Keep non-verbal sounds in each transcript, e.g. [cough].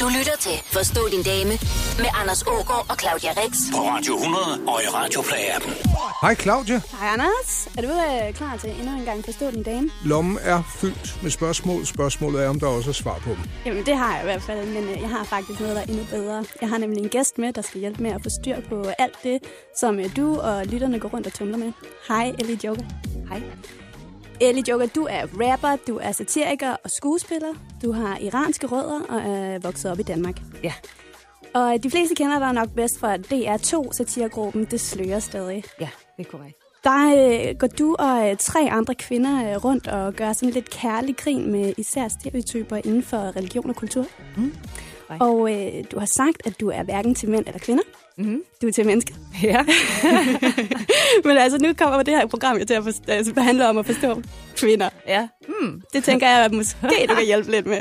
Du lytter til Forstå din dame med Anders Ågaard og Claudia Rex. På Radio 100 og i Radioplay-appen. Hej Claudia. Hej Anders. Er du øh, klar til endnu en gang Forstå din dame? Lommen er fyldt med spørgsmål. Spørgsmålet er, om der også er svar på dem. Jamen det har jeg i hvert fald, men øh, jeg har faktisk noget, der er endnu bedre. Jeg har nemlig en gæst med, der skal hjælpe med at få styr på alt det, som øh, du og lytterne går rundt og tumler med. Hej Ellie Joker. Hej. Ellie Joker, du er rapper, du er satiriker og skuespiller. Du har iranske rødder og er vokset op i Danmark. Ja. Og de fleste kender dig nok bedst fra DR2 satirgruppen Det Slører Stadig. Ja, det er korrekt. Der øh, går du og øh, tre andre kvinder øh, rundt og gør sådan lidt kærlig grin med især stereotyper inden for religion og kultur. Mm. Og øh, du har sagt, at du er hverken til mænd eller kvinder. Mm-hmm. Du er til mennesker. [laughs] Ja. [laughs] Men altså, nu kommer det her program jo til at forstå, altså, handle om at forstå kvinder. ja. Mm. Det tænker jeg, at måske du kan hjælpe lidt med.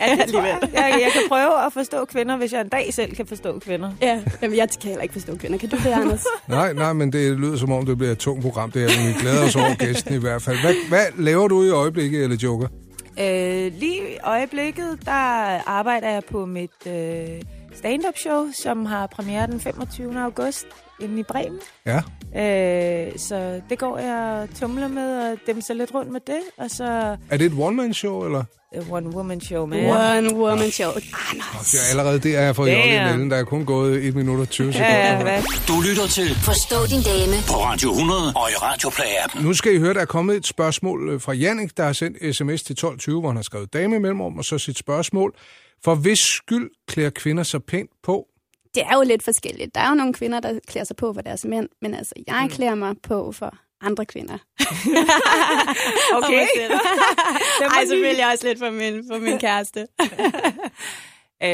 Ja, det [laughs] tror jeg. jeg. Jeg kan prøve at forstå kvinder, hvis jeg en dag selv kan forstå kvinder. Ja, jamen, jeg kan heller ikke forstå kvinder. Kan du det, Anders? Nej, nej, men det lyder som om, det bliver et tungt program. Det er, men vi glæder os over gæsten i hvert fald. Hvad, hvad laver du i øjeblikket, eller Joker? Øh, lige i øjeblikket, der arbejder jeg på mit øh, stand-up show, som har premiere den 25. august inde i Bremen. Ja. Øh, så det går jeg og tumler med og dem så lidt rundt med det. Og så Er det et one-man-show, eller? uh, One Woman Show med. One woman show. Anders. Ja, allerede det er jeg fået i melden. Der er kun gået 1 minut og 20 sekunder. Ja, hvad? Du lytter til Forstå din dame på Radio 100 og i Radioplay-appen. Nu skal I høre, der er kommet et spørgsmål øh, fra Jannik, der har sendt sms til 1220, hvor han har skrevet dame i mellemrum, og så sit spørgsmål. For hvis skyld klæder kvinder sig pænt på? Det er jo lidt forskelligt. Der er jo nogle kvinder, der klæder sig på for deres mænd, men altså, jeg Mm. klæder mig på for andre kvinder. [laughs] Okay. [laughs] Ej, selvfølgelig også lidt for min, for min kæreste. [laughs] Øh,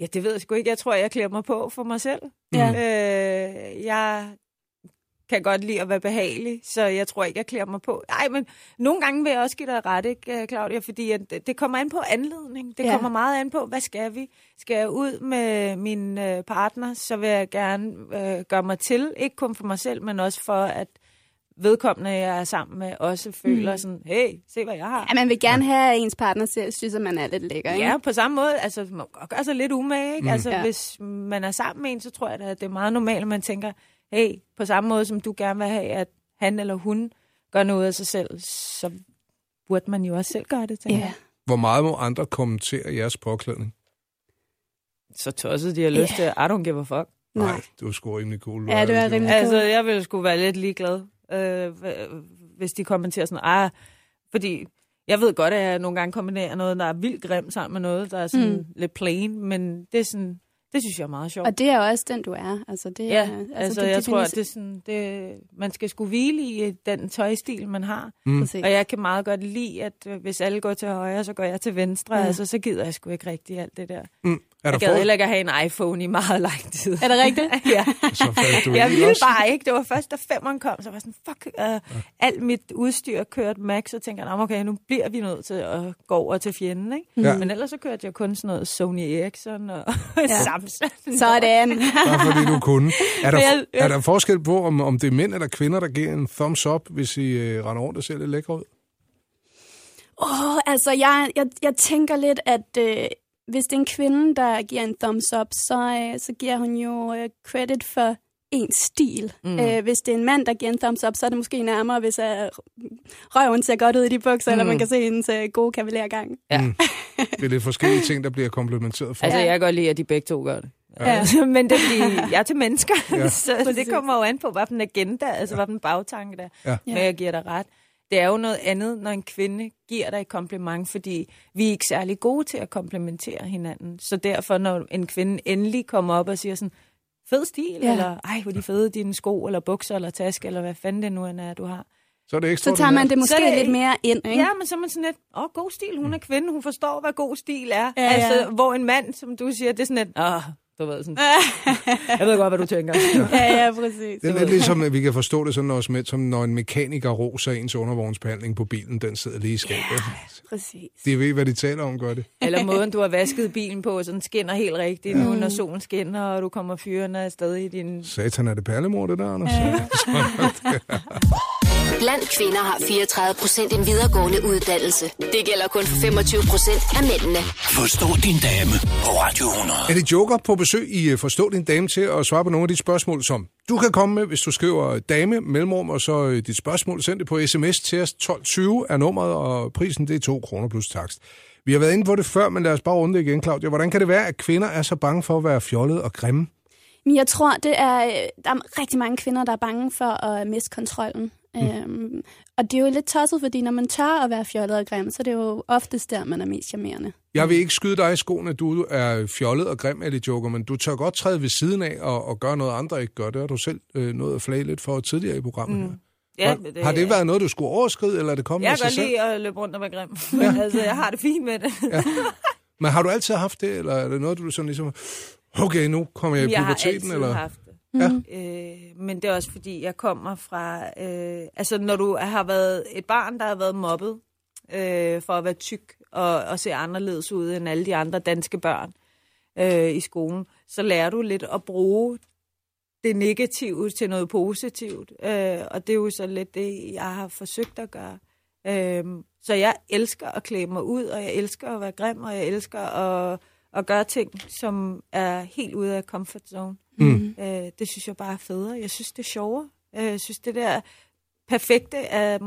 ja, det ved jeg sgu ikke. Jeg tror, jeg klæder mig på for mig selv. Ja. Øh, jeg kan godt lide at være behagelig, så jeg tror ikke, jeg klæder mig på. Ej, men nogle gange vil jeg også give dig ret, ikke, Claudia? Fordi at det- kommer an på anledning. Det Ja. kommer meget an på, hvad skal vi? Skal jeg ud med min øh, partner, så vil jeg gerne øh, gøre mig til. Ikke kun for mig selv, men også for, at vedkommende, jeg er sammen med, også føler Mm. sådan, hey, se hvad jeg har. Ja, man vil gerne have, at ens partner selv synes, at man er lidt lækker, ikke? Ja, på samme måde. Altså, man gøre sig lidt umage. Ikke? Mm. Altså, ja. hvis man er sammen med en, så tror jeg, at det er meget normalt, at man tænker, hey, på samme måde som du gerne vil have, at han eller hun gør noget af sig selv, så burde man jo også selv gøre det, tænker Ja. jeg. Hvor meget må andre kommentere jeres påklædning? Så tosset, de har lyst til, I don't give a fuck. Nej. du er sgu rimelig cool. Ja, du er rimelig Altså, cool. jeg ville sgu være lidt ligeglad, øh, hv- hvis de kommenterer sådan, ah, fordi jeg ved godt, at jeg nogle gange kombinerer noget, der er vildt grimt sammen med noget, der er sådan mm. lidt plain, men det er sådan, det synes jeg er meget sjovt. Og det er jo også den, du er. Altså, det, Ja, er, altså, altså det jeg tror, definerer- at det er sådan, det, man skal skulle hvile i øh, den tøjstil, man har. Mm. Præcis. Og jeg kan meget godt lide, at øh, hvis alle går til højre, så går jeg til venstre. Ja. Altså, så gider jeg sgu ikke rigtig alt det der. Mm. Er Jeg gad for... heller ikke at have en iPhone i meget lang tid. Er det rigtigt? [laughs] ja. Så du Jeg ville også? bare ikke. Det var først, da femeren kom, så var jeg sådan, fuck, uh, ja. alt mit udstyr kørte max, så tænker jeg, "Nå, okay, nu bliver vi nødt til at gå over til fjenden, ikke? Ja. Men ellers så kørte jeg kun sådan noget Sony Ericsson og [laughs] ja. Samsung. Sådan. Bare fordi du kunne. Er der, [laughs] jeg- er der forskel på, om, om det er mænd eller kvinder, der giver en thumbs up, hvis I øh, render rundt og ser lidt lækre ud? Åh, oh, altså, jeg, jeg, jeg tænker lidt, at øh, hvis det er en kvinde, der giver en thumbs up, så, øh, så giver hun jo øh, credit for ens stil. Mm. Øh, hvis det er en mand, der giver en thumbs up, så er det måske nærmere, hvis øh, røven ser godt ud i de bukser, mm. eller man kan se hendes øh, gode kavalergang. Ja. Mm. Det er lidt forskellige ting, der bliver komplementeret for. Altså, Ja. jeg kan godt lide, at de begge to gør det. Ja. Ja. Men det er fordi, jeg er til mennesker, Ja. ja. [laughs] så Præcis. det kommer jo an på, hvad den agenda, altså hvad den bagtanke der. Ja. Men jeg giver dig ret. Det er jo noget andet, når en kvinde giver dig et kompliment, fordi vi er ikke særlig gode til at komplimentere hinanden. Så derfor, når en kvinde endelig kommer op og siger sådan, fed stil, Ja. ja. eller ej, hvor er de fede dine sko, eller bukser, eller taske, eller hvad fanden det nu end er, du har. Så er det ekstra. Så tager man det måske Så det- lidt mere ind, ikke? Ja, men så er man sådan lidt, åh, god stil, hun er kvinde, hun forstår, hvad god stil er. Ja, ja. altså, hvor en mand, som du siger, det er sådan lidt, åh, du ved sådan, [laughs] jeg ved godt, hvad du tænker. ja, [laughs] ja, præcis. Det er lidt ligesom, at vi kan forstå det sådan også med, som når en mekaniker roser ens undervognsbehandling på bilen, den sidder lige i skabet. Præcis. De ved, hvad de taler om, gør det. Eller [laughs] måden, du har vasket bilen på, så den skinner helt rigtigt nu, når solen skinner, og du kommer fyrende afsted i din... Satan, er det perlemor, det der, Anders? Ja. Blandt kvinder har 34 procent en videregående uddannelse. Det gælder kun for 25 procent af mændene. Forstå din dame på Radio 100. Er det Joker på besøg i øh, Forstå din dame til at svare på nogle af de spørgsmål, som du kan komme med, hvis du skriver dame, mellemrum, og så øh, dit spørgsmål. Send det på sms til os. 1220 er nummeret, og prisen det er 2 kroner plus takst. Vi har været inde på det før, men lad os bare runde det igen, Claudia. Hvordan kan det være, at kvinder er så bange for at være fjollet og grimme? Men jeg tror, det er, øh, der er rigtig mange kvinder, der er bange for at miste kontrollen. Mm. Øhm, og det er jo lidt tosset, fordi når man tør at være fjollet og grim, så er det jo oftest der, man er mest charmerende. Jeg vil ikke skyde dig i skoene, at du er fjollet og grim, Ellie Joker, men du tør godt træde ved siden af og, og gøre noget, andre ikke gør. Det har du selv øh, nået at flage lidt for tidligere i programmet. Mm. Ja, Har, det, har det været noget, du skulle overskride, eller er det kommet Jeg af kan sig godt selv? lide at løbe rundt og være grim. [laughs] Men altså, jeg har det fint med det. Ja. Men har du altid haft det, eller er det noget, du sådan ligesom... Okay, nu kommer jeg i Jeg har puberteten, altid eller... haft. Ja. Mm-hmm. Øh, men det er også fordi, jeg kommer fra... Øh, altså, når du har været et barn, der har været mobbet øh, for at være tyk og, og se anderledes ud end alle de andre danske børn øh, i skolen, så lærer du lidt at bruge det negative til noget positivt. Øh, og det er jo så lidt det, jeg har forsøgt at gøre. Øh, så jeg elsker at klæde mig ud, og jeg elsker at være grim, og jeg elsker at, at gøre ting, som er helt ude af comfort zone. Mm. Øh, det synes jeg bare er federe. Jeg synes, det er sjovere. Øh, Jeg synes, det der perfekte er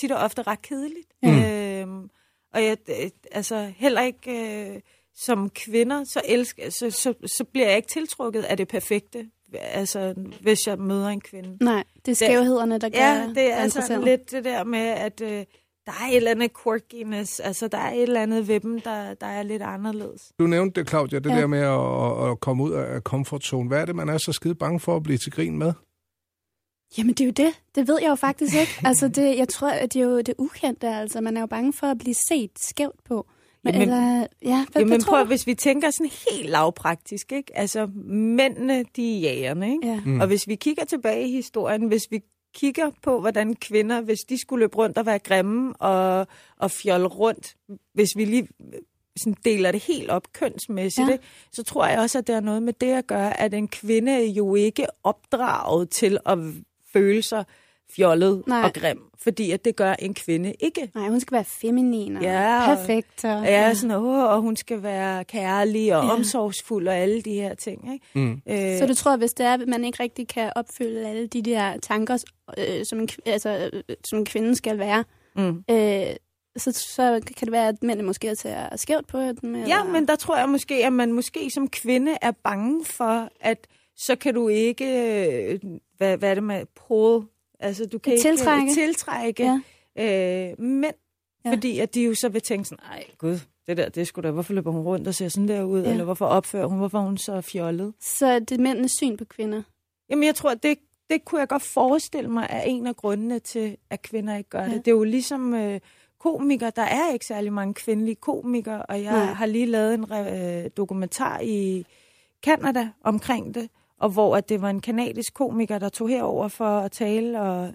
tit og ofte ret kedeligt. Mm. Øh, og jeg, øh, altså heller ikke øh, som kvinder, så, elsker, så, så, så bliver jeg ikke tiltrukket af det perfekte, altså hvis jeg møder en kvinde. Nej, det er skævhederne, der gør Ja, det er altså lidt det der med, at øh, der er et eller andet quirkiness, altså der er et eller andet ved dem, der, der er lidt anderledes. Du nævnte det, Claudia, det ja. Der med at, at komme ud af comfort zone. Hvad er det, man er så skide bange for at blive til grin med? Jamen, det er jo det. Det ved jeg jo faktisk ikke. [laughs] altså, det, jeg tror, at det er jo det ukendte. Altså, man er jo bange for at blive set skævt på. Men, Jamen- eller, ja, hvad, Jamen hvad tror prøv, hvis vi tænker sådan helt lavpraktisk, ikke? Altså, mændene, de er jægerne, ikke? Ja. Mm. Og hvis vi kigger tilbage i historien, hvis vi kigger på, hvordan kvinder, hvis de skulle løbe rundt og være grimme og, og fjolle rundt, hvis vi lige sådan deler det helt op kønsmæssigt, Ja. ja. så tror jeg også, at det har noget med det at gøre, at en kvinde er jo ikke opdraget til at føle sig fjollet Nej. og grim, fordi at det gør en kvinde ikke. Nej, hun skal være feminin og Ja, og- perfekt. Og, Ja, sådan, åh, og hun skal være kærlig og Ja. ja. omsorgsfuld og alle de her ting. Ikke? Mm. Øh, Så du tror, hvis det er, at man ikke rigtig kan opfylde alle de der tanker, øh, som, en, altså, øh, som en kvinde skal være, mm. øh, så, så kan det være, at mændene måske er til at skævt på dem? Eller? Ja, men der tror jeg måske, at man måske som kvinde er bange for, at så kan du ikke, øh, hvad, hvad er det med, pull, altså du kan Tiltrække. ikke tiltrække Ja. øh, mænd, Ja. fordi at de jo så vil tænke sådan, ej gud, det der, det skulle da, hvorfor løber hun rundt og ser sådan der ud, Ja. eller hvorfor opfører hun, hvorfor hun så fjollet? Så det er mændenes syn på kvinder. Jamen, jeg tror, det, det kunne jeg godt forestille mig er en af grundene til, at kvinder ikke gør Ja. det. Det er jo ligesom øh, komikere. Der er ikke særlig mange kvindelige komikere, og jeg Nej. Nej. har lige lavet en øh, dokumentar i Kanada omkring det, og hvor at det var en kanadisk komiker, der tog herover for at tale og,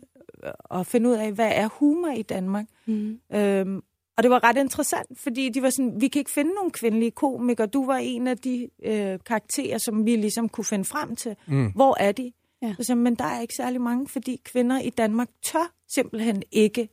og finde ud af, hvad er humor i Danmark. Mm. Øhm, og det var ret interessant, fordi de var sådan, vi kan ikke finde nogen kvindelige komikere. Du var en af de øh, karakterer, som vi ligesom kunne finde frem til. Mm. Hvor er de? Ja. Så, jeg, men der er ikke særlig mange, fordi kvinder i Danmark tør simpelthen ikke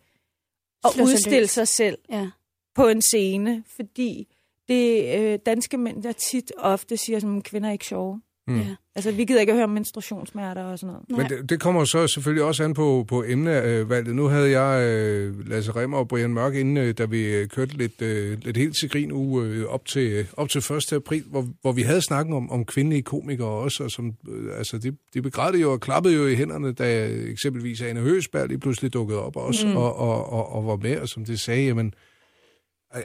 at Slå udstille løs. sig selv Ja. på en scene, fordi det øh, danske mænd, der tit ofte siger, at kvinder er ikke sjove. Mm. ja. Altså, vi gider ikke at høre om menstruationssmerter og sådan noget. Men det, det kommer så selvfølgelig også an på, på emnevalget. Nu havde jeg øh, Lasse Remmer og Brian Mørk inde, øh, da vi øh, kørte lidt, øh, lidt helt til grin uge øh, op, til, øh, op til 1. april, hvor, hvor vi havde snakket om, om kvindelige komikere også, og som, øh, altså, de, de begrædte jo og klappede jo i hænderne, da eksempelvis Ane Høsberg lige pludselig dukkede op også, mm. og, og, og, og var med, og som det sagde, jamen,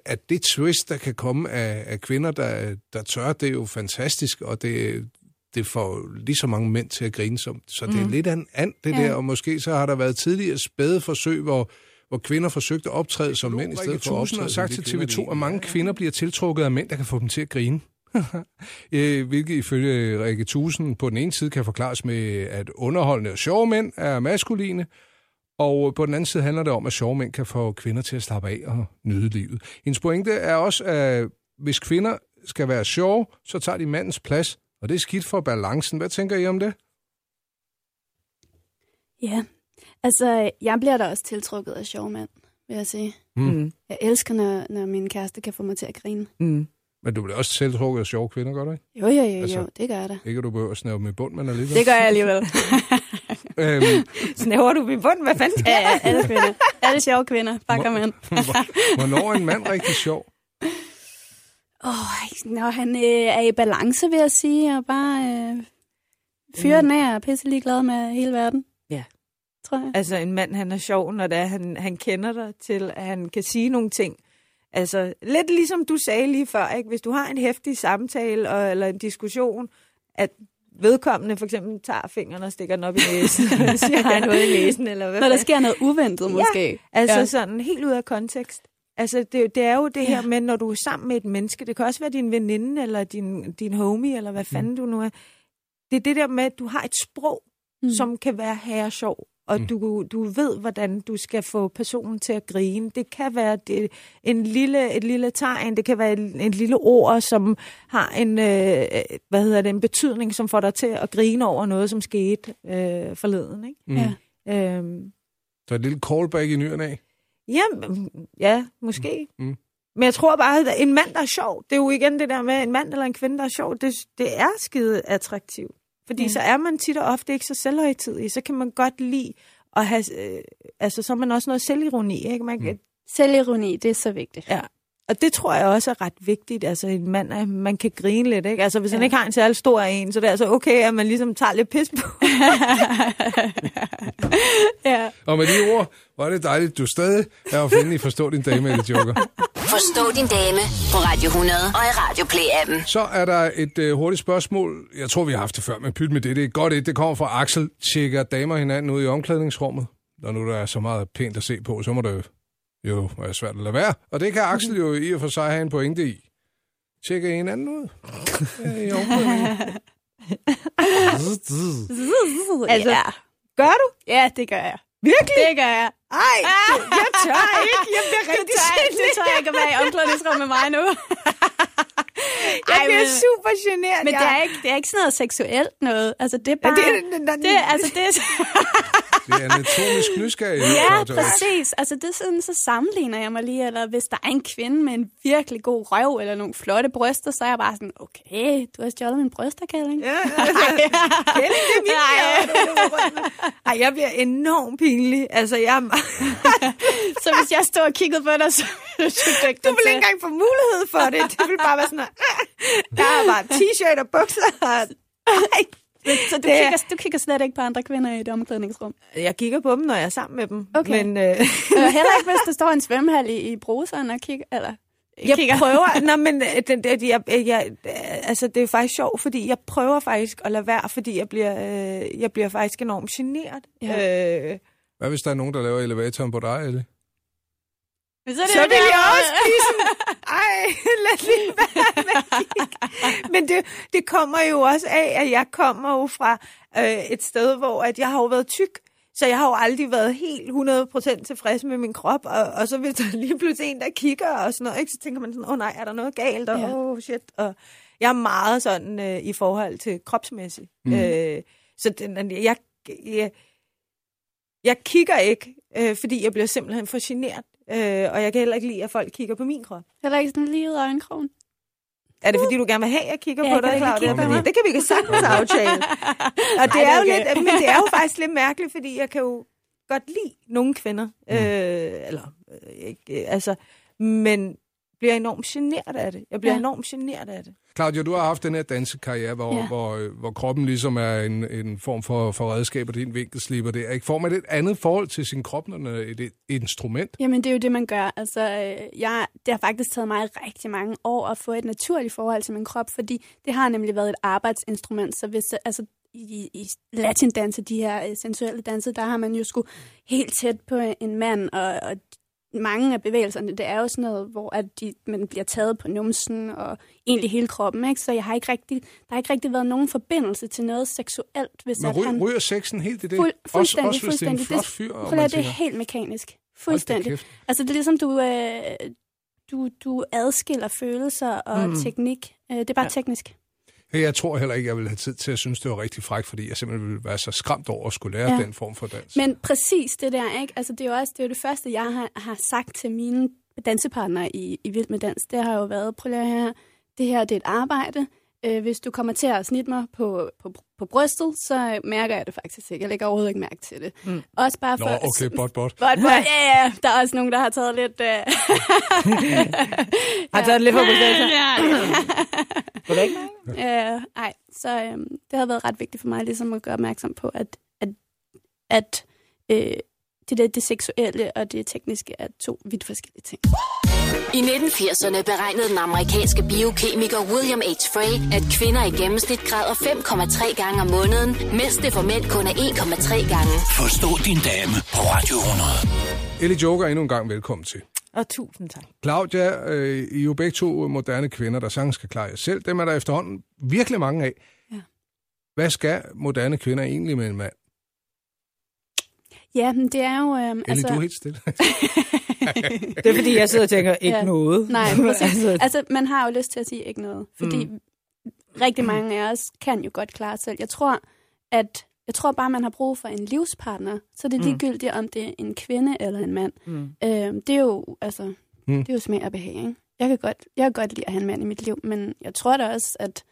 at det twist, der kan komme af, af kvinder, der, der tør, det er jo fantastisk, og det, det får lige så mange mænd til at grine som. Så det er lidt an, an det Ja. der, og måske så har der været tidligere spæde forsøg, hvor, hvor kvinder forsøgte at optræde som mænd i stedet for at optræde har sagt til TV2, at mange kvinder bliver tiltrukket af mænd, der kan få dem til at grine. [laughs] Øh, Hvilket ifølge Rikke Thusen på den ene side kan forklares med, at underholdende og sjove mænd er maskuline, og på den anden side handler det om, at sjove mænd kan få kvinder til at slappe af og nyde livet. Hendes pointe er også, at hvis kvinder skal være sjove, så tager de mandens plads, og det er skidt for balancen. Hvad tænker I om det? Ja, Altså, jeg bliver da også tiltrukket af sjove mænd, vil jeg sige. Mm. Jeg elsker, når, når min kæreste kan få mig til at grine. Mm. Men du bliver også selv trukket af sjove kvinder, gør du ikke? Jo, jo, jo, Altså- jo, det gør jeg da. Ikke at du behøver at snæve i bund, men alligevel. Det gør jeg alligevel. Mm. [laughs] Øhm, Snæver du min bund? Hvad fanden sker ja, der? ja, alle kvinder. Alle sjove kvinder. Bare kom ind. [laughs] hvornår er en mand rigtig sjov? Åh, når han øh, er i balance, vil jeg sige, og bare øh, fyrer den af og er pisse glad med hele verden. Ja. Tror jeg. Altså, en mand, han er sjov, når det er, han, han kender dig til, at han kan sige nogle ting. Altså, lidt ligesom du sagde lige før, ikke? hvis du har en hæftig samtale og, eller en diskussion, at vedkommende for eksempel tager fingeren og stikker den op i næsen, [laughs] siger, jeg noget i næsen, eller hvad Når der sker noget uventet, måske. Altså Ja. ja. sådan helt ud af kontekst. Altså det, det er jo det her med, når du er sammen med et menneske, det kan også være din veninde, eller din, din homie, eller hvad fanden du nu er. Det er det der med, at du har et sprog, Mm. som kan være herre sjov, og Mm. mm. du, du ved, hvordan du skal få personen til at grine. Det kan være det, en lille, et lille tegn, det kan være et, et lille ord, som har en, øh, hvad hedder det, en betydning, som får dig til at grine over noget, som skete øh, forleden. Ikke? Mm. Ja. Øhm, Så et lille callback i nyerne af. Ja, mm, ja, måske. Mm. Mm. Men jeg tror bare, at en mand, der er sjov, det er jo igen det der med, en mand eller en kvinde, der er sjov, det, det er skide attraktivt. Fordi ja. så er man tit og ofte ikke så selvhøjtidig, så kan man godt lide at have, øh, altså så er man også noget selvironi, ikke? Man, kan, Selvironi, det er så vigtigt. Ja. Og det tror jeg også er ret vigtigt, altså en mand, man kan grine lidt, ikke? Altså hvis ja. han ikke har en særlig stor en, så det er altså okay, at man ligesom tager lidt pis på. [laughs] ja. Og med de ord, var det dejligt, du stadig er at finde i Forstå din dame, eller Joker. Forstå din dame på Radio 100 og i Radio Play-appen. Så er der et øh, hurtigt spørgsmål. Jeg tror, vi har haft det før, men pyt med det. Det er godt et. Det kommer fra Axel. Tjekker damer hinanden ud i omklædningsrummet? Når nu der er så meget pænt at se på, så må det jo være svært at lade være. Og det kan Axel jo i og for sig have en pointe i. Tjekker I hinanden ud? Ja, i. [laughs] Altså, ja. Gør du? ja, det gør jeg. Virkelig? Det gør jeg. Ej, det- jeg tør [laughs] ikke. Jeg bliver rigtig sindssyg. du tør ikke at være i omklædningsrum med mig nu. [laughs] Jeg Ej, bliver men- super generet. Men jeg... det er, ikke, det er ikke sådan noget seksuelt noget. Altså, det er Ja, bare... det, er- det, det, det, altså, det er... Det er anatomisk nysgerrighed. Ja, præcis. Altså, det er sådan, så sammenligner jeg mig lige. Eller hvis der er en kvinde med en virkelig god røv, eller nogle flotte bryster, så er jeg bare sådan, okay, du har stjålet min bryster, Kælling. Ja, altså, [laughs] Kælling, det er min Ej. jeg bliver enormt pinlig. Altså, jeg, [laughs] Så hvis jeg stod og kiggede på dig, så ville du dække du vil ikke engang få mulighed for det. Det vil bare være sådan, jeg har bare t-shirt og bukser. [laughs] Ej. Så du Det er- kigger, du kigger slet ikke på andre kvinder i et omklædningsrum? Jeg kigger på dem, når jeg er sammen med dem. Okay. Men øh, [laughs] Eller heller ikke, hvis der står en svømmehal i, i bruseren og kigger... Eller, jeg kigger. prøver... [laughs] Nå, men øh, den, den, jeg, jeg, altså, det er faktisk sjovt, fordi jeg prøver faktisk at lade være, fordi jeg bliver, øh, jeg bliver faktisk enormt generet. Ja. Øh, Hvad hvis der er nogen, der laver elevatoren på dig, eller? Men så, er det så jo vil der, jeg også blive sådan, [laughs] ej, lad lige være med. Men det, det kommer jo også af, at jeg kommer jo fra øh, et sted, hvor at jeg har jo været tyk. Så jeg har jo aldrig været helt 100% tilfreds med min krop, og, og så hvis [laughs] der lige pludselig en, der kigger og sådan noget, ikke, så tænker man sådan, åh oh, nej, er der noget galt, og Ja. oh, shit. Og jeg er meget sådan øh, i forhold til kropsmæssigt. Mm. Øh, så den, jeg, jeg, jeg kigger ikke, øh, fordi jeg bliver simpelthen for generet. Øh, og jeg kan heller ikke lide, at folk kigger på min krop. Heller ikke sådan lige ud af øjenkrogen. Er det, fordi du gerne vil have, at jeg kigger Ja, på dig, Claudia? Fordi. Det kan vi jo sagtens [laughs] aftale. Og det Ej, det er jo okay. lidt, men det er jo faktisk lidt mærkeligt, fordi jeg kan jo godt lide nogle kvinder. Mm. Øh, eller, øh, ikke, øh, altså, men bliver enormt generet af det. Jeg bliver Ja. enormt generet af det. Claudia, du har haft den her dansekarriere, hvor, ja. Hvor, øh, hvor kroppen ligesom er en, en form for, for redskab, og din vinkelslipper der. Ikke? Får man et andet forhold til sin krop, når er et, et instrument? Jamen, det er jo det, man gør. Altså, øh, jeg, det har faktisk taget mig rigtig mange år at få et naturligt forhold til min krop, fordi det har nemlig været et arbejdsinstrument. Så hvis, altså, i, i latindanse, de her øh, sensuelle danse, der har man jo sgu helt tæt på en mand, og, og mange af bevægelserne, det er jo sådan noget, hvor at de, man bliver taget på numsen og egentlig hele kroppen, ikke? Så jeg har ikke rigtig, der har ikke rigtig været nogen forbindelse til noget seksuelt, hvis at ryger, han... ryger sexen helt i det? Fuld, også, fuldstændig, også hvis det er en fuldstændig. flot fyr, prøv høre, det er helt mekanisk. "Hold da Fuldstændig. kæft." Altså, det er ligesom, du, øh, du, du adskiller følelser og mm. teknik. Øh, det er bare ja. teknisk. Jeg tror heller ikke, jeg ville have tid til at synes, det var rigtig frækt, fordi jeg simpelthen ville være så skræmt over at skulle lære ja. Den form for dans. Men præcis det der, ikke? Altså, det er jo også det, er jo det første, jeg har, har sagt til mine dansepartnere i, i Vild med Dans. Det har jo været, prøv at høre, det her det er et arbejde. Øh, hvis du kommer til at snitte mig på, på, på brystet, så mærker jeg det faktisk ikke. Jeg lægger overhovedet ikke mærke til det. Mm. Også bare Nå, for... okay, bot, bot. Bot, bot. Ja, ja, der er også nogen, der har taget lidt... Uh... [laughs] Har taget lidt for processen? [laughs] Ikke mærke? Øh, nej, så øhm, det har været ret vigtigt for mig ligesom at gøre opmærksom på, at, at, at øh, det, der, det seksuelle og det tekniske er to vidt forskellige ting. I 1980'erne beregnede den amerikanske biokemiker William H. Frey, at kvinder i gennemsnit græder 5,3 gange om måneden, mens det for mænd kun er 1,3 gange. Forstå din dame på Radio 100. Ellie Joker, endnu en gang velkommen til. Og tusind tak. Claudia, øh, I er jo begge to moderne kvinder, der sagtens skal klare jer selv. Dem er der efterhånden virkelig mange af. Ja. Hvad skal moderne kvinder egentlig med en mand? Ja, men det er jo... Øhm, Ellie, altså... du er helt stille. [laughs] Det er fordi, jeg sidder og tænker, ikke Ja. noget. Nej, [laughs] præcis. altså, altså, man har jo lyst til at sige ikke noget, fordi mm. rigtig mange af os kan jo godt klare sig selv. Jeg tror, at jeg tror bare, man har brug for en livspartner, så det er ligegyldigt, om det er en kvinde eller en mand. Mm. Øhm, det er jo, altså, Mm. mm. det er jo smag og behag, ikke? Jeg kan, godt, jeg kan godt lide at have en mand i mit liv, men jeg tror da også, at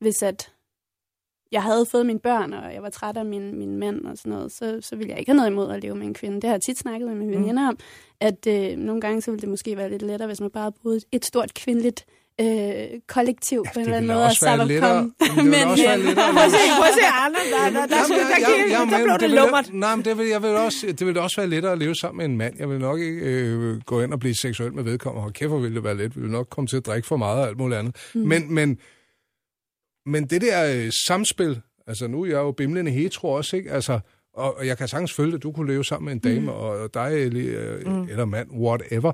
hvis at jeg havde fået mine børn, og jeg var træt af min, min mand og sådan noget, så, så ville jeg ikke have noget imod at leve med en kvinde. Det har jeg tit snakket med mine veninder om, at øh, nogle gange så ville det måske være lidt lettere, hvis man bare boede et stort kvindeligt øh, kollektiv ja, på en eller anden måde. også være lettere. Men det ville også være lettere. Prøv at se, prøv at se Arne, der, der, der, der, Jamen, der, jeg- jeg- der, der, der blev det vil- lummert. Nej, men det vil, jeg vil også, det vil også være lettere at leve sammen med en mand. Jeg vil nok ikke øh, gå ind og blive seksuel med vedkommende. Hold kæft, hvor ville det være let. Vi vil nok komme til at drikke for meget og alt muligt andet. Mm. Men, men, men det der øh, samspil, altså nu er jeg jo bimlende hetero også, ikke? Altså, og, og jeg kan sagtens følge, at du kunne leve sammen med en dame, mm. og dig eller, øh, mm. eller mand, whatever.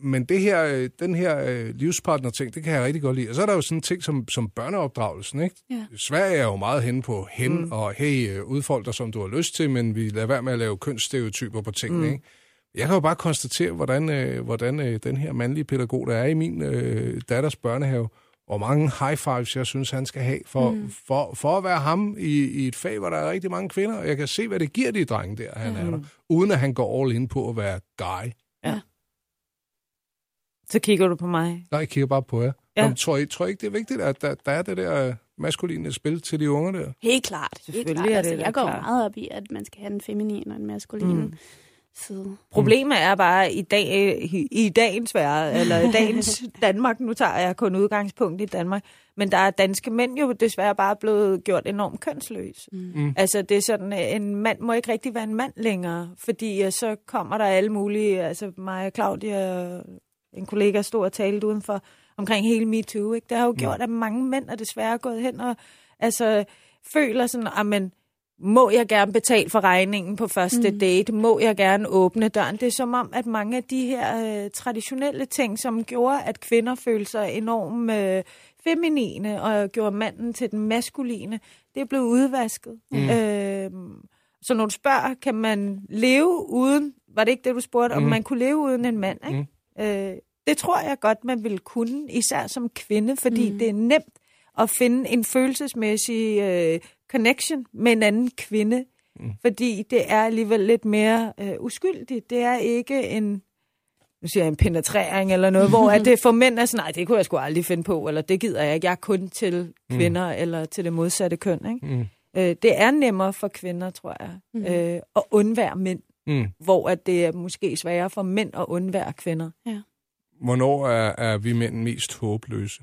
Men det her, øh, den her øh, livspartner-ting, det kan jeg rigtig godt lide. Og så er der jo sådan en ting som, som børneopdragelsen, ikke? Ja. Sverige er jo meget hen på hen, mm. og hey, øh, udfold dig, som du har lyst til, men vi lader være med at lave kønsstereotyper på tingene, mm. ikke? Jeg kan jo bare konstatere, hvordan, øh, hvordan øh, den her mandlige pædagog, der er i min øh, datters børnehave, hvor mange high fives, jeg synes, han skal have for, mm. for, for at være ham i, i et fag, hvor der er rigtig mange kvinder. Og jeg kan se, hvad det giver de drenge der, han mm. er der, uden at han går all in på at være guy. Så kigger du på mig. Nej, jeg kigger bare på jer. Ja. Ja. Jamen, tror, I, tror I ikke, det er vigtigt, at der, der er det der øh, maskuline spil til de unge der? Helt klart. Helt klart. er Altså, jeg går klart. meget op i, at man skal have den feminine og den maskuline mm. Side. Problemet er bare i, dag, i, dagens verden, eller i [laughs] dagens Danmark, nu tager jeg kun udgangspunkt i Danmark, men der er danske mænd jo desværre bare blevet gjort enormt kønsløs. Mm. Altså det er sådan, øh, en mand må ikke rigtig være en mand længere, fordi øh, så kommer der alle mulige, altså mig og Claudia, en kollega stod og talte udenfor omkring hele MeToo, ikke? Det har jo gjort, at mange mænd er desværre gået hen og altså, føler sådan, at man, må jeg gerne betale for regningen på første mm. date? Må jeg gerne åbne døren? Det er som om, at mange af de her øh, traditionelle ting, som gjorde, at kvinder følte sig enormt øh, feminine og gjorde manden til den maskuline, det er blevet udvasket. Mm. Øh, så når du spørger, kan man leve uden, var det ikke det, du spurgte, om Mm. man kunne leve uden en mand? Ikke? Mm. Øh, det tror jeg godt, man vil kunne, især som kvinde, fordi mm. det er nemt at finde en følelsesmæssig øh, connection med en anden kvinde, mm. fordi det er alligevel lidt mere øh, uskyldigt. Det er ikke en, nu siger jeg en penetrering eller noget, hvor at det for mænd er sådan, nej, det kunne jeg sgu aldrig finde på, eller det gider jeg ikke, jeg er kun til kvinder mm. eller til det modsatte køn. Ikke? Mm. Øh, det er nemmere for kvinder, tror jeg, mm. øh, at undvære mænd, Mm. hvor at det er måske sværere for mænd at undvære kvinder. Hvornår er, er vi mænd mest håbløse?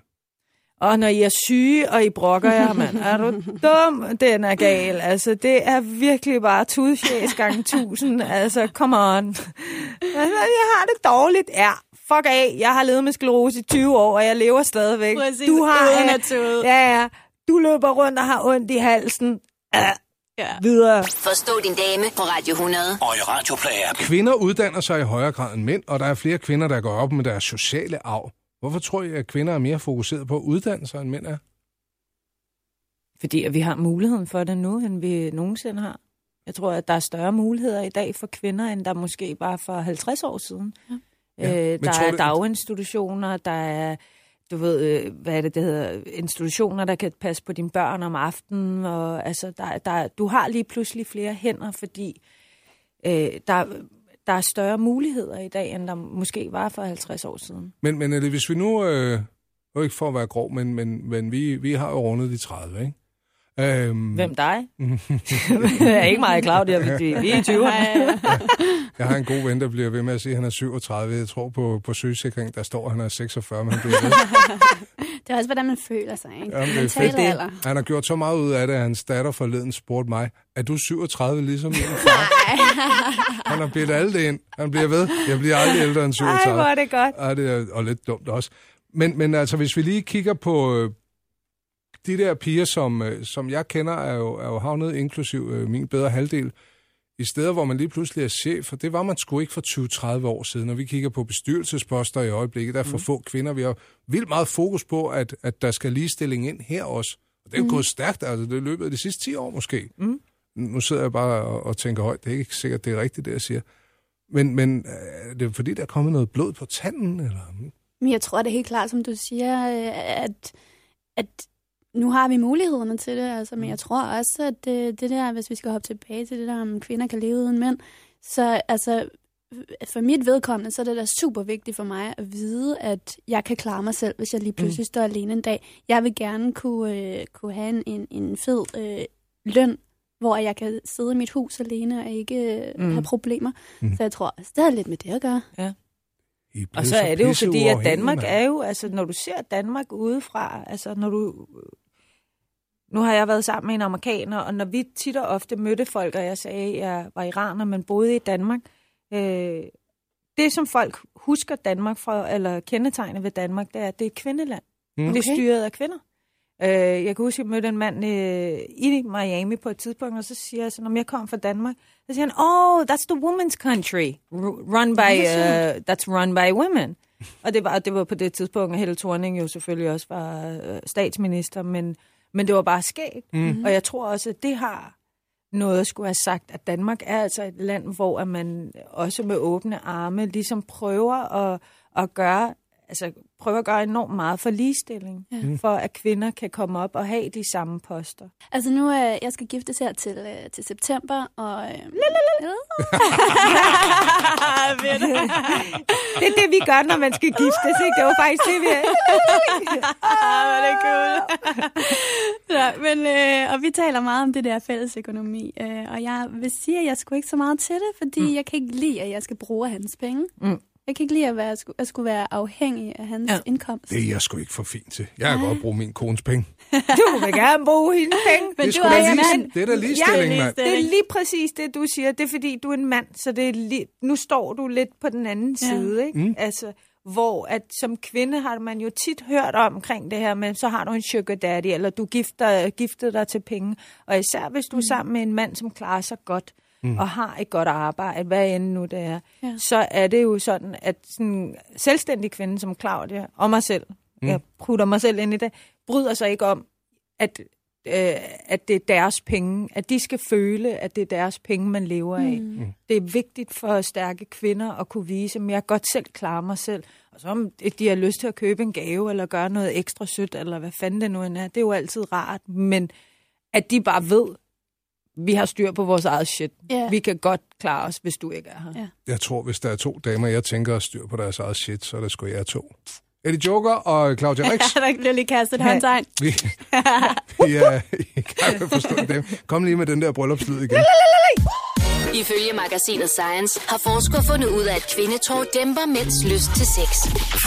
Og når I er syge, og I brokker jer, mand, er du [laughs] dum? Den er gal. Altså, det er virkelig bare tudfjæs gange tusind. Altså, come on. Altså, jeg har det dårligt. Ja, fuck af. Jeg har levet med sklerose i 20 år, og jeg lever stadigvæk. Præcis, Du har... uden ja, at ja, ja. Du løber rundt og har ondt i halsen. Ja, Ja. videre. Forstå din dame på Radio 100. Og i Radioplay app. Kvinder uddanner sig i højere grad end mænd, og der er flere kvinder, der går op med deres sociale arv. Hvorfor tror I, at kvinder er mere fokuseret på at uddanne sig, end mænd er? Fordi at vi har muligheden for det nu, end vi nogensinde har. Jeg tror, at der er større muligheder i dag for kvinder, end der måske bare for 50 år siden. Ja, Øh, men der tror er du- daginstitutioner, der er du ved, øh, hvad er det, det hedder, institutioner, der kan passe på dine børn om aftenen, og altså, der, der, du har lige pludselig flere hænder, fordi øh, der, der er større muligheder i dag, end der måske var for 50 år siden. Men, men eller, hvis vi nu, øh, nu ikke for at være grov, men, men, men vi, vi har jo rundet de 30, ikke? Øhm... Hvem dig? [laughs] jeg er ikke meget klar, det er, er i 20'erne. [laughs] jeg har en god ven, der bliver ved med at sige, at han er 37. Jeg tror på, på sygesikring, der står, at han er 46, men han bliver ved. [laughs] det er også, hvordan man føler sig, ikke? Jamen, det er fedt. Det. Han har gjort så meget ud af det, at hans datter forleden spurgte mig, er du 37 ligesom min far? han har bidt alt det ind. Han bliver ved. Jeg bliver aldrig ældre end 37. Ej, hvor er det godt. Ej, det er og lidt dumt også. Men, men altså, hvis vi lige kigger på, øh, de der piger, som, øh, som jeg kender, er jo, er jo havnet, inklusiv øh, min bedre halvdel, i steder, hvor man lige pludselig er chef, og det var man sgu ikke for 20-30 år siden. Når vi kigger på bestyrelsesposter i øjeblikket, der er for mm. få kvinder. Vi har vildt meget fokus på, at, at der skal ligestilling ind her også. Og det er jo mm. gået stærkt, altså det er løbet af de sidste 10 år måske. Mm. Nu sidder jeg bare og, og tænker højt, det er ikke sikkert, det er rigtigt, det jeg siger. Men, men øh, er det fordi, der er kommet noget blod på tanden? Eller? Men jeg tror, det er helt klart, som du siger, at, at nu har vi mulighederne til det, altså, men mm. jeg tror også, at det, det der, hvis vi skal hoppe tilbage til det der, om kvinder kan leve uden mænd, så altså, for mit vedkommende, så er det da super vigtigt for mig at vide, at jeg kan klare mig selv, hvis jeg lige pludselig mm. står alene en dag. Jeg vil gerne kunne, øh, kunne have en, en, en fed øh, løn, hvor jeg kan sidde i mit hus alene og ikke øh, mm. have problemer. Mm. Så jeg tror også, det har lidt med det at gøre. Ja. Og så er det jo fordi, at Danmark er jo, altså når du ser Danmark udefra, altså når du nu har jeg været sammen med en amerikaner, og når vi tit og ofte mødte folk, og jeg sagde, at jeg var iraner, men boede i Danmark, øh, det som folk husker Danmark fra, eller kendetegner ved Danmark, det er, at det er et kvindeland. Okay. Det er styret af kvinder. Øh, jeg kan huske, at jeg mødte en mand øh, i Miami på et tidspunkt, og så siger jeg sådan, om jeg kom fra Danmark, så siger han, oh, that's the woman's country, run by, uh, that's run by women. og det var, det var på det tidspunkt, at Helle Thorning jo selvfølgelig også var uh, statsminister, men men det var bare skægt. Mm-hmm. Og jeg tror også, at det har noget at skulle have sagt, at Danmark er altså et land, hvor at man også med åbne arme ligesom prøver at, at gøre altså, prøver at gøre enormt meget for ligestilling, ja. Mm. for at kvinder kan komme op og have de samme poster. Altså nu, øh, jeg skal giftes her til, øh, til september, og... Øh, [laughs] det er det, vi gør, når man skal giftes, ikke? Det var faktisk det, vi... ah, det er cool. ja, men, øh, og vi taler meget om det der fælles økonomi, øh, og jeg vil sige, at jeg skulle ikke så meget til det, fordi mm. jeg kan ikke lide, at jeg skal bruge hans penge. Mm. Jeg kan ikke lide at, være, at skulle være afhængig af hans ja. indkomst. Det er jeg sgu ikke for fint til. Jeg kan godt bruge min kones penge. du vil gerne bruge hendes penge. Men det, er du er lige, mand. det er da ligestilling, ja, mand. Det er lige præcis det, du siger. Det er fordi, du er en mand, så det er li- nu står du lidt på den anden ja. side. Ikke? Mm. Altså, hvor at som kvinde har man jo tit hørt omkring det her, men så har du en sugar daddy, eller du gifter, gifter dig til penge. Og især hvis du er mm. sammen med en mand, som klarer sig godt, mm. Og har et godt arbejde, hvad end nu det er, ja. så er det jo sådan, at sådan selvstændig kvinde som Claudia og mig selv, mm. jeg putter mig selv ind i det, bryder sig ikke om, at, øh, at det er deres penge, at de skal føle, at det er deres penge, man lever af. Mm. mm. Det er vigtigt for stærke kvinder at kunne vise, at jeg godt selv klarer mig selv. Og så om de har lyst til at købe en gave, eller gøre noget ekstra sødt, eller hvad fanden det nu end er, det er jo altid rart, men at de bare ved, vi har styr på vores eget shit. Yeah. Vi kan godt klare os, hvis du ikke er her. Yeah. Jeg tror, hvis der er to damer, jeg tænker at styr på deres eget shit, så er det sgu jeg to. Eddie Joker og Claudia [laughs] Rix. Ja, der bliver lige kastet håndtegn. [laughs] Vi, vi er i gang med forstå dem. Kom lige med den der bryllupslyd igen. [laughs] Ifølge magasinet Science har forskere fundet ud af, at kvindetår dæmper mænds lyst til sex.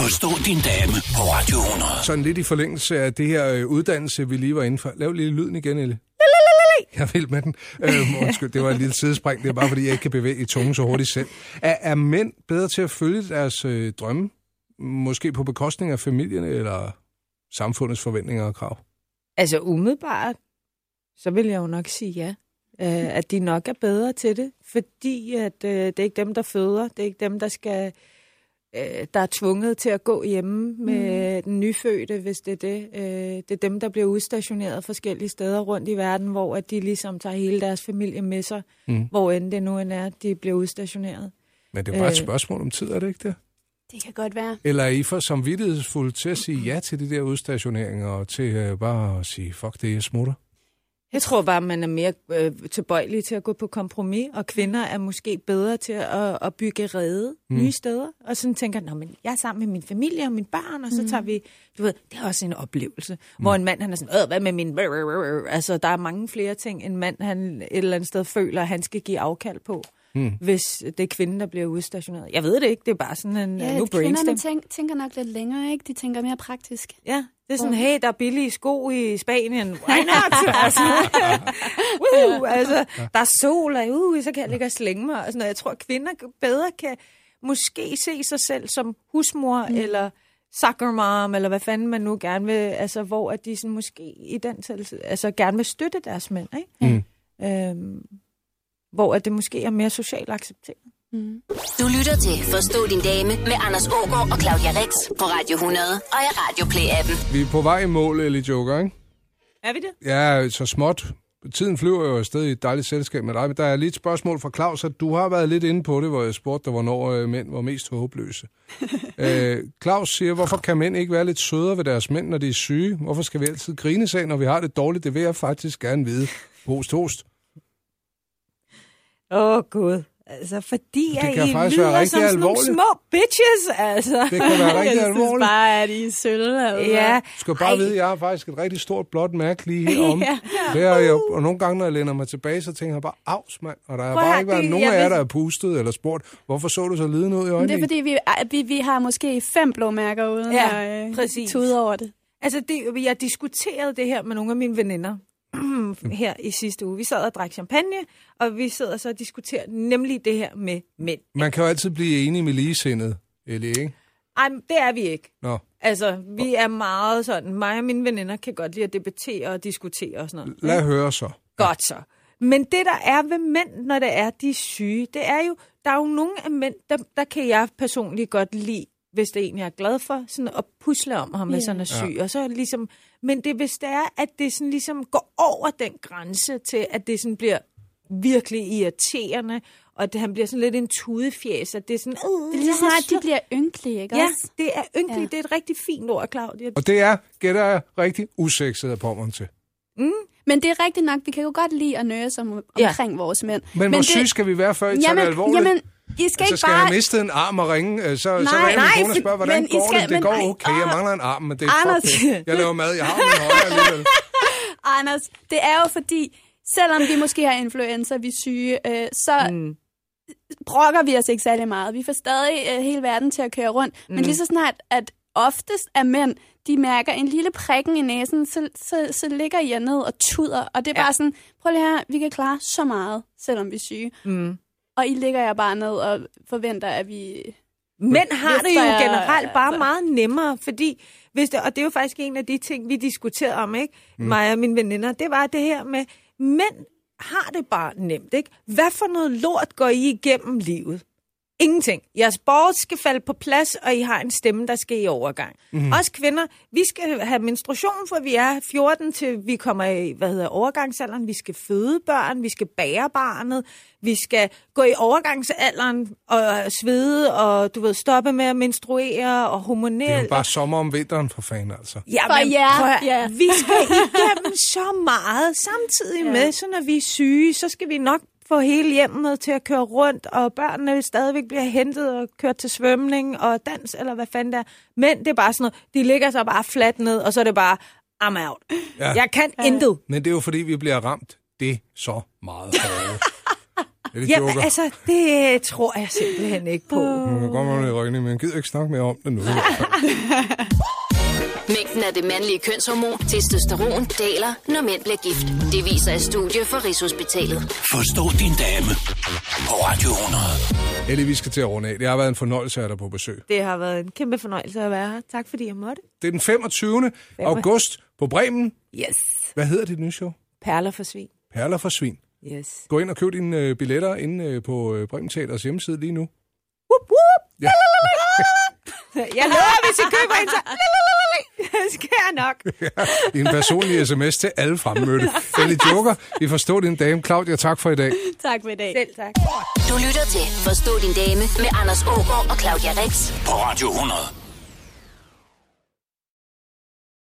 Forstå din dame på Radio 100. Sådan lidt i forlængelse af det her øh, uddannelse, vi lige var inde for. Lav lige lyden igen, Elle. Jeg vil med den. Øhm, [laughs] undskyld, det var en lille sidespring. Det er bare, fordi jeg ikke kan bevæge i tungen så hurtigt selv. Er, er mænd bedre til at følge deres øh, drømme? Måske på bekostning af familien eller samfundets forventninger og krav? Altså umiddelbart, så vil jeg jo nok sige ja. Øh, at de nok er bedre til det, fordi at øh, det er ikke dem, der føder. Det er ikke dem, der skal øh, der er tvunget til at gå hjemme med mm. den nyfødte, hvis det er det. Øh, det er dem, der bliver udstationeret forskellige steder rundt i verden, hvor at de ligesom tager hele deres familie med sig, mm. hvor end det nu end er, de bliver udstationeret. Men det er bare et øh, spørgsmål om tid, er det ikke det? Det kan godt være. Eller er I for samvittighedsfulde til at sige ja til de der udstationeringer, og til øh, bare at sige, fuck det, jeg smutter? Jeg tror bare, man er mere øh, tilbøjelig til at gå på kompromis, og kvinder er måske bedre til at, at bygge rede mm. nye steder. Og sådan tænker, Nå, men jeg er sammen med min familie og mine børn, og så tager vi, du ved, det er også en oplevelse. Mm. Hvor en mand, han er sådan, hvad med min... Altså, der er mange flere ting, en mand, han et eller andet sted føler, han skal give afkald på. Mm. hvis det er kvinden, der bliver udstationeret. Jeg ved det ikke, det er bare sådan en Ja, uh, nu kvinderne brainstorm. tænk, tænker nok lidt længere, ikke? De tænker mere praktisk. Ja, det er sådan, hey, der er billige sko i Spanien. Why not? [laughs] altså, Woo, altså, der er sol, og uh, så kan jeg ligge og slænge mig. Og sådan noget. Jeg tror, kvinder bedre kan måske se sig selv som husmor, mm. eller soccer mom, eller hvad fanden man nu gerne vil, altså hvor at de sådan måske i den tilfælde, altså gerne vil støtte deres mænd, ikke? Mm. Øhm, hvor at det måske er mere socialt accepteret. Du lytter til Forstå din dame med Anders Ågaard og Claudia Rex på Radio 100 og i Radio Play-appen. Vi er på vej i mål, Ellie Joker, ikke? Er vi det? Ja, så småt. Tiden flyver jo afsted i et dejligt selskab med dig, men der er lige et spørgsmål fra Claus, at du har været lidt inde på det, hvor jeg spurgte dig, hvornår øh, mænd var mest håbløse. [laughs] øh, Claus siger, hvorfor kan mænd ikke være lidt sødere ved deres mænd, når de er syge? Hvorfor skal vi altid grine sig, når vi har det dårligt? Det vil jeg faktisk gerne vide. Host, host. Åh, oh, Gud. Altså, fordi kan at I faktisk lyder være som sådan nogle små bitches, altså. Det kan være [laughs] rigtig alvorligt. bare, at I er sølv. Altså. Ja, Du skal bare Ej. vide, at jeg har faktisk et rigtig stort blåt mærke lige [laughs] herom. Ja. Det er jeg, og nogle gange, når jeg læner mig tilbage, så tænker jeg bare, afs, mand. Og der har bare ikke været det- nogen jeg af jer, der er pustet eller spurgt, hvorfor så du så lidende ud i øjnene? det er fordi, vi, vi, vi har måske fem blå mærker uden Ja, at øh, præcis. tude over det. Altså, det, jeg diskuterede det her med nogle af mine veninder her i sidste uge. Vi sad og drak champagne, og vi sidder så og diskuterer nemlig det her med mænd. Man kan jo altid blive enig med ligesindet, Ellie, ikke? Ej, men det er vi ikke. Nå, Altså, vi er meget sådan, mig og mine veninder kan godt lide at debattere og diskutere og sådan noget. lad høre så. Godt så. Men det, der er ved mænd, når det er, de er syge, det er jo, der er jo nogle af mænd, der, der kan jeg personligt godt lide, hvis det er en, jeg er glad for, sådan at pusle om ham, hvis Ja. han er syg. Og så ligesom, men det hvis det er, at det sådan ligesom går over den grænse til, at det sådan bliver virkelig irriterende, og at han bliver sådan lidt en tudefjæs, at det er sådan... Øh, Det er lige snart, de bliver ynkelige, ikke Ja, også? det er ynkeligt. Ja. Ja. Det er et rigtig fint ord, Claudia. Og det er, gætter jeg, rigtig usekset af pommeren til. Men det er rigtigt nok, vi kan jo godt lide at nøje som Ja. omkring vores mænd. Men, hvor det- syg skal vi være, før I tager jamen, det alvorligt? Jamen, I skal så ikke skal bare... jeg have mistet en arm og ringe, øh, så, så Nej, ringer nej, min kone og spørger, hvordan går skal- det? Det men går okay, jeg åh. mangler en arm, men det er Anders. fuck det. Jeg laver mad, jeg har min højre alligevel. [laughs] Anders, det er jo fordi, selvom vi måske har influenza, vi er syge, øh, så mm. brokker vi os ikke særlig meget. Vi får stadig øh, hele verden til at køre rundt. Mm. Men lige så snart, at oftest er mænd, de mærker en lille prikken i næsen, så, så, så ligger jeg ned og tuder. Og det er ja. bare sådan, prøv lige her, vi kan klare så meget, selvom vi er syge. Mm. Og I ligger jeg bare ned og forventer, at vi... Mænd har det jo generelt bare altså. meget nemmere, fordi hvis det, og det er jo faktisk en af de ting, vi diskuterede om, ikke? Mm. Mig og mine veninder, det var det her med, mænd har det bare nemt, ikke? Hvad for noget lort går I igennem livet? Ingenting. Jeres borg skal falde på plads, og I har en stemme, der skal i overgang. Mm. Os kvinder, vi skal have menstruation, for vi er 14 til vi kommer i, hvad hedder overgangsalderen. Vi skal føde børn, vi skal bære barnet, vi skal gå i overgangsalderen og svede, og du ved, stoppe med at menstruere og hormonelt. Det er jo bare sommer om vinteren, for fanden altså. Ja, For men jer, prøv ja. Vi skal igennem så meget samtidig Ja. med, så når vi er syge, så skal vi nok få hele hjemmet til at køre rundt, og børnene vil stadigvæk blive hentet og kørt til svømning og dans, eller hvad fanden det er. Men det er bare sådan noget, de ligger så bare fladt ned, og så er det bare, I'm out. Ja. Ja. Jeg kan intet. Men det er jo fordi, vi bliver ramt det så meget hårdere. Er det Jamen, joker? altså, det tror jeg simpelthen ikke på. Man kan godt være lidt rygning, men jeg gider ikke snakke mere om det nu. [laughs] Mængden af det mandlige kønshormon, testosteron, daler, når mænd bliver gift. Det viser et studie fra Rigshospitalet. Forstå din dame på Radio 100. Ellie, vi skal til at runde af. Det har været en fornøjelse at have dig på besøg. Det har været en kæmpe fornøjelse at være her. Tak fordi jeg måtte. Det er den 25. august på Bremen. Yes. Hvad hedder dit nye show? Perler for svin. Perler for svin. Yes. Gå ind og køb dine øh, billetter inde øh, på øh, Bremen Teaters hjemmeside lige nu. Whoop, whoop. Ja. [laughs] Jeg lover, hvis I køber en, så... [laughs] [laughs] Det skal jeg nok. [laughs] I en personlig sms til alle fremmødte. Ellie [laughs] Joker, vi forstår din dame. Claudia, tak for i dag. Tak for i dag. Selv tak. Du lytter til Forstå din dame med Anders Ågaard og Claudia Rex. På Radio 100.